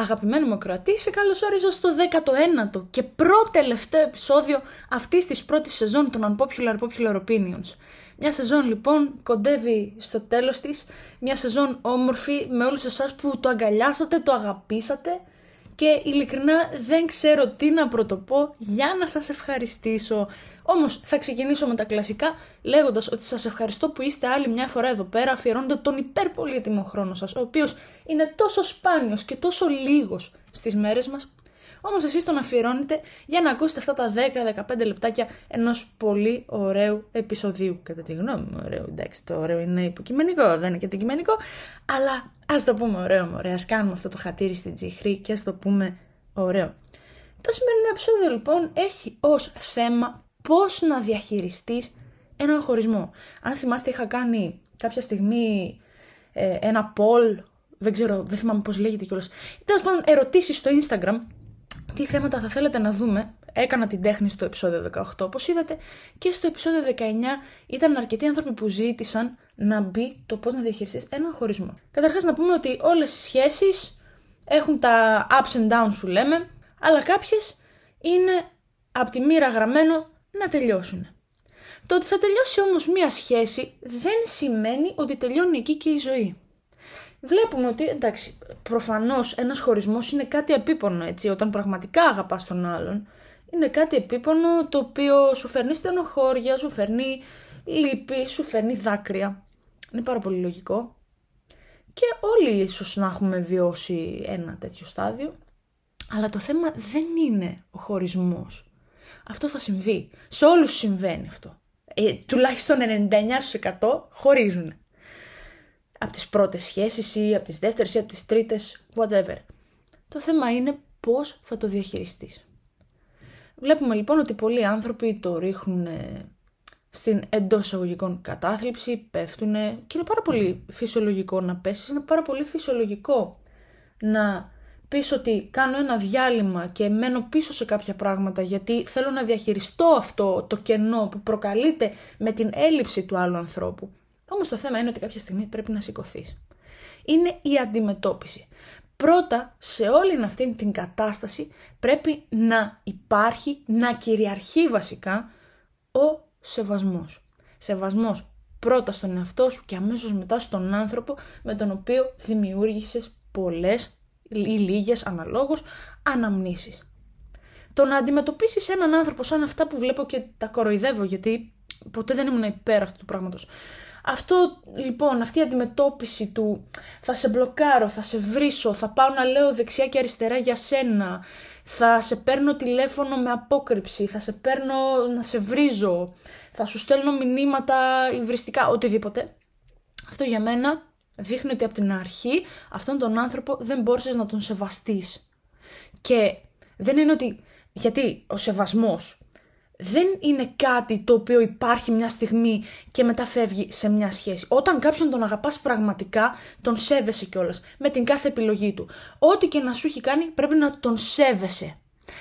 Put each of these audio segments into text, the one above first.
Αγαπημένο μου Κροατή, σε καλωσορίζω στο 19ο και πρώτο τελευταίο επεισόδιο αυτής της πρώτης σεζόν των Unpopular Popular Opinions. Μια σεζόν λοιπόν κοντεύει στο τέλος της, μια σεζόν όμορφη με όλους εσάς που το αγκαλιάσατε, το αγαπήσατε και ειλικρινά δεν ξέρω τι να πρωτοπώ για να σας ευχαριστήσω. Όμως θα ξεκινήσω με τα κλασικά λέγοντας ότι σας ευχαριστώ που είστε άλλη μια φορά εδώ πέρα αφιερώνοντα τον υπερπολίτημο χρόνο σας, ο οποίος είναι τόσο σπάνιος και τόσο λίγος στις μέρες μας Όμως εσείς τον αφιερώνετε για να ακούσετε αυτά τα 10-15 λεπτάκια ενός πολύ ωραίου επεισοδίου. Κατά τη γνώμη μου, ωραίο. Εντάξει, το ωραίο είναι υποκειμενικό, δεν είναι και το κειμενικό. Αλλά ας το πούμε ωραίο, μωρέ. Α κάνουμε αυτό το χατήρι στην τσιχρή και ας το πούμε ωραίο. Το σημερινό επεισόδιο λοιπόν έχει ως θέμα πώς να διαχειριστείς έναν χωρισμό. Αν θυμάστε, είχα κάνει κάποια στιγμή ε, ένα poll, δεν ξέρω, δεν θυμάμαι πώς λέγεται κιόλας. Τέλος πάντων, ερωτήσεις στο Instagram τι θέματα θα θέλετε να δούμε. Έκανα την τέχνη στο επεισόδιο 18, όπως είδατε, και στο επεισόδιο 19 ήταν αρκετοί άνθρωποι που ζήτησαν να μπει το πώς να διαχειριστείς έναν χωρισμό. Καταρχάς να πούμε ότι όλες οι σχέσεις έχουν τα ups and downs που λέμε, αλλά κάποιες είναι από τη μοίρα γραμμένο να τελειώσουν. Το ότι θα τελειώσει όμως μία σχέση δεν σημαίνει ότι τελειώνει εκεί και η ζωή βλέπουμε ότι εντάξει, προφανώς ένας χωρισμός είναι κάτι επίπονο έτσι, όταν πραγματικά αγαπάς τον άλλον. Είναι κάτι επίπονο το οποίο σου φέρνει στενοχώρια, σου φέρνει λύπη, σου φέρνει δάκρυα. Είναι πάρα πολύ λογικό. Και όλοι ίσως να έχουμε βιώσει ένα τέτοιο στάδιο. Αλλά το θέμα δεν είναι ο χωρισμός. Αυτό θα συμβεί. Σε όλους συμβαίνει αυτό. Ε, τουλάχιστον 99% χωρίζουν από τις πρώτες σχέσεις ή από τις δεύτερες ή από τις τρίτες, whatever. Το θέμα είναι πώς θα το διαχειριστείς. Βλέπουμε λοιπόν ότι πολλοί άνθρωποι το ρίχνουν στην εντός εισαγωγικών κατάθλιψη, πέφτουν και είναι πάρα πολύ φυσιολογικό να πέσεις, είναι πάρα πολύ φυσιολογικό να πεις ότι κάνω ένα διάλειμμα και μένω πίσω σε κάποια πράγματα γιατί θέλω να διαχειριστώ αυτό το κενό που προκαλείται με την έλλειψη του άλλου ανθρώπου. Όμως το θέμα είναι ότι κάποια στιγμή πρέπει να σηκωθείς. Είναι η αντιμετώπιση. Πρώτα, σε όλη αυτή την κατάσταση πρέπει να υπάρχει, να κυριαρχεί βασικά ο σεβασμός. Σεβασμός πρώτα στον εαυτό σου και αμέσως μετά στον άνθρωπο με τον οποίο δημιούργησες πολλές ή λίγες αναλόγως αναμνήσεις. Το να αντιμετωπίσεις έναν άνθρωπο σαν αυτά που βλέπω και τα κοροϊδεύω γιατί ποτέ δεν ήμουν υπέρ αυτού του πράγματος. Αυτό λοιπόν, αυτή η αντιμετώπιση του θα σε μπλοκάρω, θα σε βρίσω, θα πάω να λέω δεξιά και αριστερά για σένα, θα σε παίρνω τηλέφωνο με απόκρυψη, θα σε παίρνω να σε βρίζω, θα σου στέλνω μηνύματα υβριστικά, οτιδήποτε. Αυτό για μένα δείχνει ότι από την αρχή αυτόν τον άνθρωπο δεν μπόρεσες να τον σεβαστείς. Και δεν είναι ότι, γιατί ο σεβασμός δεν είναι κάτι το οποίο υπάρχει μια στιγμή και μετά φεύγει σε μια σχέση. Όταν κάποιον τον αγαπάς πραγματικά, τον σέβεσαι κιόλας, με την κάθε επιλογή του. Ό,τι και να σου έχει κάνει πρέπει να τον σέβεσαι.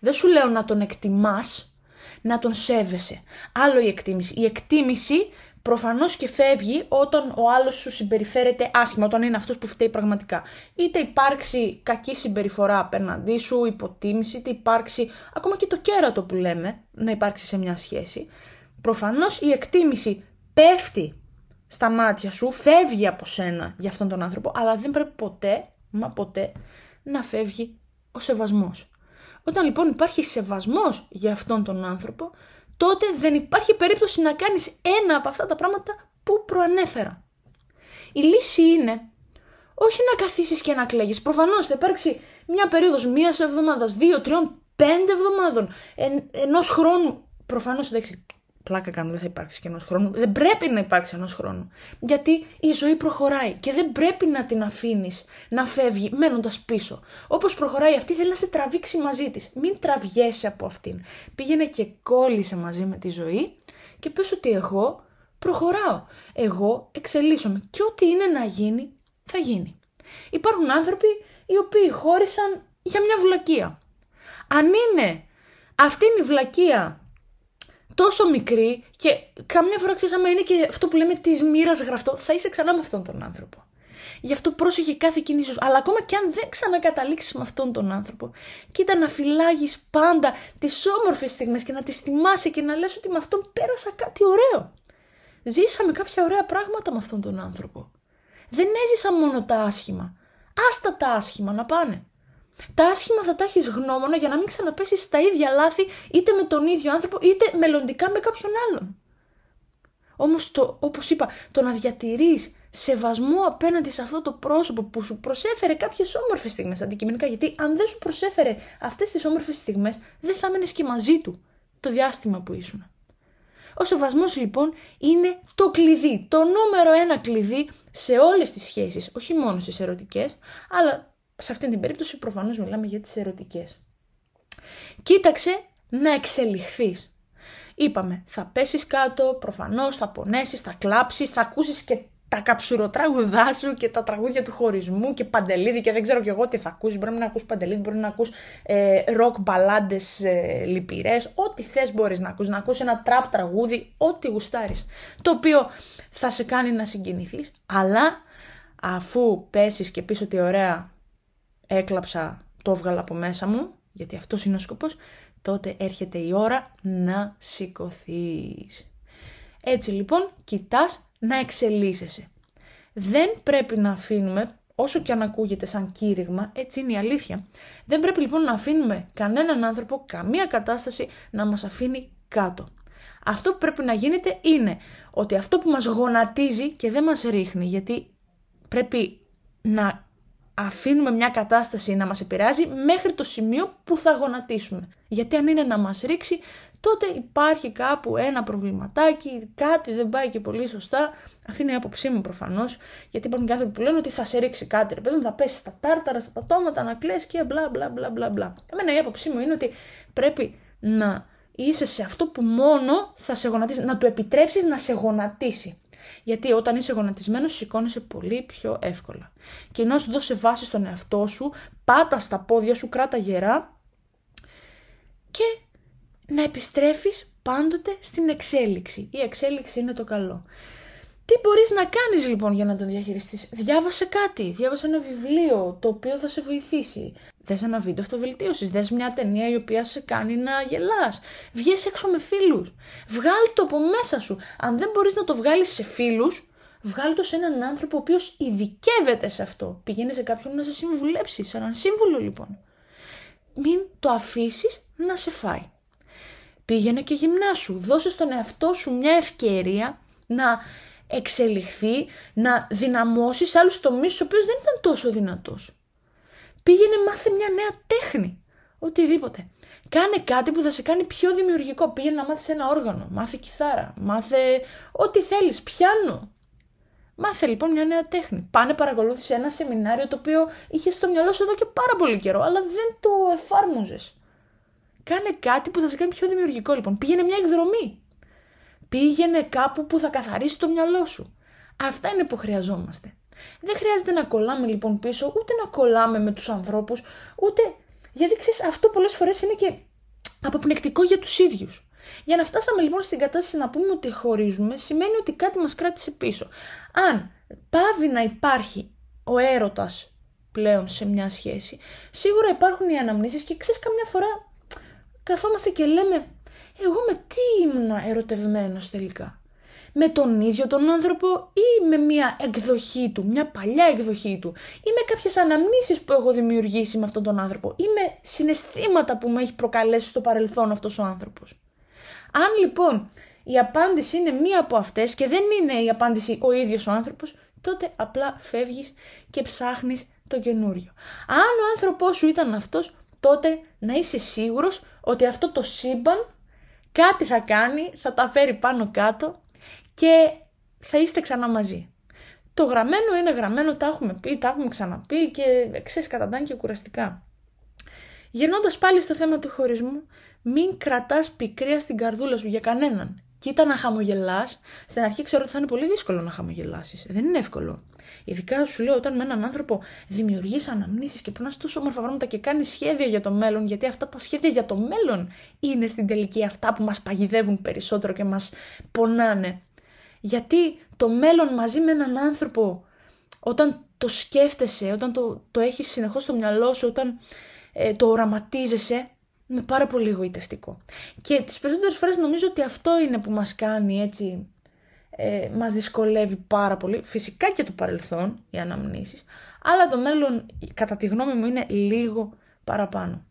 Δεν σου λέω να τον εκτιμάς, να τον σέβεσαι. Άλλο η εκτίμηση. Η εκτίμηση προφανώς και φεύγει όταν ο άλλος σου συμπεριφέρεται άσχημα, όταν είναι αυτός που φταίει πραγματικά. Είτε υπάρξει κακή συμπεριφορά απέναντί σου, υποτίμηση, είτε υπάρξει ακόμα και το κέρατο που λέμε να υπάρξει σε μια σχέση. Προφανώς η εκτίμηση πέφτει στα μάτια σου, φεύγει από σένα για αυτόν τον άνθρωπο, αλλά δεν πρέπει ποτέ, μα ποτέ, να φεύγει ο σεβασμός. Όταν λοιπόν υπάρχει σεβασμός για αυτόν τον άνθρωπο, τότε δεν υπάρχει περίπτωση να κάνεις ένα από αυτά τα πράγματα που προανέφερα. Η λύση είναι όχι να καθίσεις και να κλαίγεις. Προφανώς θα υπάρξει μια περίοδος μίας εβδομάδας, δύο, τριών, πέντε εβδομάδων, εν, ενός χρόνου. Προφανώς εντάξει, πλάκα κάνω, δεν θα υπάρξει και ενός χρόνου. Δεν πρέπει να υπάρξει ενός χρόνου. Γιατί η ζωή προχωράει και δεν πρέπει να την αφήνεις να φεύγει μένοντας πίσω. Όπως προχωράει αυτή, θέλει να σε τραβήξει μαζί της. Μην τραβιέσαι από αυτήν. Πήγαινε και κόλλησε μαζί με τη ζωή και πες ότι εγώ προχωράω. Εγώ εξελίσσομαι και ό,τι είναι να γίνει, θα γίνει. Υπάρχουν άνθρωποι οι οποίοι χώρισαν για μια βλακεία. Αν είναι αυτή είναι η βλακεία τόσο μικρή και καμιά φορά ξέρεις άμα είναι και αυτό που λέμε της μοίρας γραφτό, θα είσαι ξανά με αυτόν τον άνθρωπο. Γι' αυτό πρόσεχε κάθε κινήσεως. Αλλά ακόμα και αν δεν ξανακαταλήξεις με αυτόν τον άνθρωπο, κοίτα να φυλάγεις πάντα τις όμορφες στιγμές και να τις θυμάσαι και να λες ότι με αυτόν πέρασα κάτι ωραίο. Ζήσαμε κάποια ωραία πράγματα με αυτόν τον άνθρωπο. Δεν έζησα μόνο τα άσχημα. Άστα τα άσχημα να πάνε. Τα άσχημα θα τα έχεις γνώμονα για να μην ξαναπέσεις στα ίδια λάθη είτε με τον ίδιο άνθρωπο είτε μελλοντικά με κάποιον άλλον. Όμως, όπως είπα, το να διατηρείς σεβασμό απέναντι σε αυτό το πρόσωπο που σου προσέφερε κάποιες όμορφες στιγμές αντικειμενικά. Γιατί αν δεν σου προσέφερε αυτές τις όμορφες στιγμές, δεν θα έμενες και μαζί του το διάστημα που ήσουν. Ο σεβασμός λοιπόν είναι το κλειδί, το νούμερο ένα κλειδί σε όλες τις σχέσεις, όχι μόνο στις ερωτικές, αλλά σε αυτή την περίπτωση προφανώς μιλάμε για τις ερωτικές. Κοίταξε να εξελιχθείς. Είπαμε, θα πέσεις κάτω, προφανώς θα πονέσεις, θα κλάψεις, θα ακούσεις και τα καψουροτράγουδά σου και τα τραγούδια του χωρισμού και παντελίδι και δεν ξέρω κι εγώ τι θα ακούσεις. Μπορεί να ακούς παντελίδι, μπορεί να ακούς ε, rock μπαλάντες ε, λυπηρές, ό,τι θες μπορείς να ακούς, να ακούς ένα τραπ τραγούδι, ό,τι γουστάρεις. Το οποίο θα σε κάνει να συγκινηθείς, αλλά αφού πέσεις και πεις ότι ωραία έκλαψα, το έβγαλα από μέσα μου, γιατί αυτός είναι ο σκοπός, τότε έρχεται η ώρα να σηκωθείς. Έτσι λοιπόν, κοιτάς να εξελίσσεσαι. Δεν πρέπει να αφήνουμε, όσο και αν ακούγεται σαν κήρυγμα, έτσι είναι η αλήθεια, δεν πρέπει λοιπόν να αφήνουμε κανέναν άνθρωπο, καμία κατάσταση να μας αφήνει κάτω. Αυτό που πρέπει να γίνεται είναι ότι αυτό που μας γονατίζει και δεν μας ρίχνει, γιατί πρέπει να αφήνουμε μια κατάσταση να μας επηρεάζει μέχρι το σημείο που θα γονατίσουμε. Γιατί αν είναι να μας ρίξει, τότε υπάρχει κάπου ένα προβληματάκι, κάτι δεν πάει και πολύ σωστά. Αυτή είναι η άποψή μου προφανώς. Γιατί υπάρχουν και άνθρωποι που λένε ότι θα σε ρίξει κάτι, ρε παιδί θα πέσει στα τάρταρα, στα πατώματα, να κλέσει και μπλα μπλα μπλα μπλα μπλα. Εμένα η άποψή μου είναι ότι πρέπει να είσαι σε αυτό που μόνο θα σε γονατίσει, να του επιτρέψεις να σε γονατίσει. Γιατί όταν είσαι γονατισμένος, σηκώνεσαι πολύ πιο εύκολα. Και ενώ σου δώσει βάση στον εαυτό σου, πάτα στα πόδια σου, κράτα γερά και να επιστρέφεις πάντοτε στην εξέλιξη. Η εξέλιξη είναι το καλό. Τι μπορείς να κάνεις λοιπόν για να τον διαχειριστείς; Διάβασε κάτι, διάβασε ένα βιβλίο το οποίο θα σε βοηθήσει. Δες ένα βίντεο αυτοβελτίωσης, δες μια ταινία η οποία σε κάνει να γελάς. Βγες έξω με φίλους. Βγάλ το από μέσα σου. Αν δεν μπορείς να το βγάλεις σε φίλους, βγάλ το σε έναν άνθρωπο ο οποίος ειδικεύεται σε αυτό. Πηγαίνεις σε κάποιον να σε συμβουλέψει, σε έναν σύμβουλο λοιπόν. Μην το αφήσεις να σε φάει. Πήγαινε και γυμνάσου. Δώσε στον εαυτό σου μια ευκαιρία να εξελιχθεί, να δυναμώσεις άλλους τομείς στους οποίους δεν ήταν τόσο δυνατός. Πήγαινε μάθε μια νέα τέχνη. Οτιδήποτε. Κάνε κάτι που θα σε κάνει πιο δημιουργικό. Πήγαινε να μάθεις ένα όργανο. Μάθε κιθάρα. Μάθε ό,τι θέλεις. Πιάνο. Μάθε λοιπόν μια νέα τέχνη. Πάνε παρακολούθησε ένα σεμινάριο το οποίο είχε στο μυαλό σου εδώ και πάρα πολύ καιρό, αλλά δεν το εφάρμοζες. Κάνε κάτι που θα σε κάνει πιο δημιουργικό λοιπόν. Πήγαινε μια εκδρομή. Πήγαινε κάπου που θα καθαρίσει το μυαλό σου. Αυτά είναι που χρειαζόμαστε. Δεν χρειάζεται να κολλάμε λοιπόν πίσω, ούτε να κολλάμε με τους ανθρώπους, ούτε... Γιατί ξέρεις, αυτό πολλές φορές είναι και αποπνεκτικό για τους ίδιους. Για να φτάσαμε λοιπόν στην κατάσταση να πούμε ότι χωρίζουμε, σημαίνει ότι κάτι μας κράτησε πίσω. Αν πάβει να υπάρχει ο έρωτας πλέον σε μια σχέση, σίγουρα υπάρχουν οι αναμνήσεις και ξέρεις καμιά φορά καθόμαστε και λέμε εγώ με τι ήμουνα ερωτευμένος τελικά. Με τον ίδιο τον άνθρωπο ή με μια εκδοχή του, μια παλιά εκδοχή του ή με κάποιες αναμνήσεις που έχω δημιουργήσει με αυτόν τον άνθρωπο ή με συναισθήματα που με έχει προκαλέσει στο παρελθόν αυτός ο άνθρωπος. Αν λοιπόν η απάντηση είναι μία από αυτές και δεν είναι η απάντηση ο ίδιος ο άνθρωπος, τότε απλά φεύγεις και ψάχνεις το καινούριο. Αν ο άνθρωπός σου ήταν αυτός, τότε να είσαι σίγουρος ότι αυτό το σύμπαν κάτι θα κάνει, θα τα φέρει πάνω κάτω και θα είστε ξανά μαζί. Το γραμμένο είναι γραμμένο, τα έχουμε πει, τα έχουμε ξαναπεί και ξέρεις καταντάνε και κουραστικά. Γυρνώντας πάλι στο θέμα του χωρισμού, μην κρατάς πικρία στην καρδούλα σου για κανέναν. Κοίτα να χαμογελάς. Στην αρχή ξέρω ότι θα είναι πολύ δύσκολο να χαμογελάσεις. Δεν είναι εύκολο. Ειδικά σου λέω όταν με έναν άνθρωπο δημιουργείς αναμνήσεις και περνάς τόσο όμορφα πράγματα και κάνεις σχέδια για το μέλλον, γιατί αυτά τα σχέδια για το μέλλον είναι στην τελική αυτά που μας παγιδεύουν περισσότερο και μας πονάνε. Γιατί το μέλλον μαζί με έναν άνθρωπο, όταν το σκέφτεσαι, όταν το, το έχεις συνεχώς στο μυαλό σου, όταν ε, το οραματίζεσαι, είναι πάρα πολύ εγωιτευτικό. Και τις περισσότερες φορές νομίζω ότι αυτό είναι που μας κάνει έτσι, ε, μας δυσκολεύει πάρα πολύ. Φυσικά και το παρελθόν, οι αναμνήσεις, αλλά το μέλλον, κατά τη γνώμη μου, είναι λίγο παραπάνω.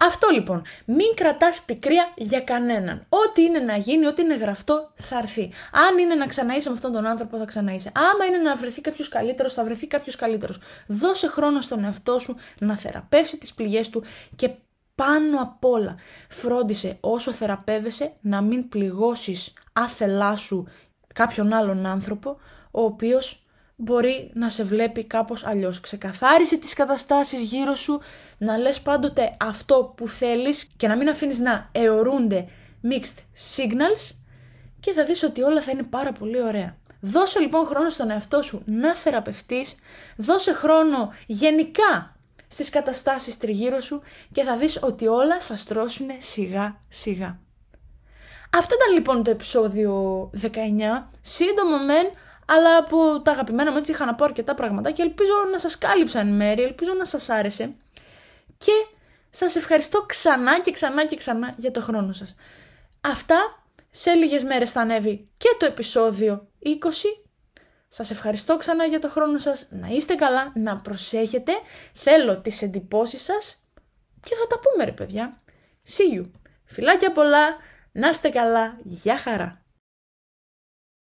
Αυτό λοιπόν. Μην κρατάς πικρία για κανέναν. Ό,τι είναι να γίνει, ό,τι είναι γραφτό, θα έρθει. Αν είναι να ξαναείσαι με αυτόν τον άνθρωπο, θα ξαναείσαι. Άμα είναι να βρεθεί κάποιος καλύτερος, θα βρεθεί κάποιος καλύτερος. Δώσε χρόνο στον εαυτό σου να θεραπεύσει τις πληγές του και πάνω απ' όλα φρόντισε όσο θεραπεύεσαι να μην πληγώσεις άθελά σου κάποιον άλλον άνθρωπο ο οποίος μπορεί να σε βλέπει κάπως αλλιώς. Ξεκαθάρισε τις καταστάσεις γύρω σου, να λες πάντοτε αυτό που θέλεις και να μην αφήνεις να αιωρούνται mixed signals και θα δεις ότι όλα θα είναι πάρα πολύ ωραία. Δώσε λοιπόν χρόνο στον εαυτό σου να θεραπευτείς, δώσε χρόνο γενικά στις καταστάσεις τριγύρω σου και θα δεις ότι όλα θα στρώσουν σιγά σιγά. Αυτό ήταν λοιπόν το επεισόδιο 19, σύντομο μεν, αλλά από τα αγαπημένα μου έτσι είχα να πω αρκετά πράγματα και ελπίζω να σας κάλυψα εν μέρη, ελπίζω να σας άρεσε και σας ευχαριστώ ξανά και ξανά και ξανά για το χρόνο σας. Αυτά σε λίγες μέρες θα ανέβει και το επεισόδιο 20. Σας ευχαριστώ ξανά για το χρόνο σας, να είστε καλά, να προσέχετε, θέλω τις εντυπώσεις σας και θα τα πούμε ρε παιδιά. See you. Φιλάκια πολλά, να είστε καλά, γεια χαρά.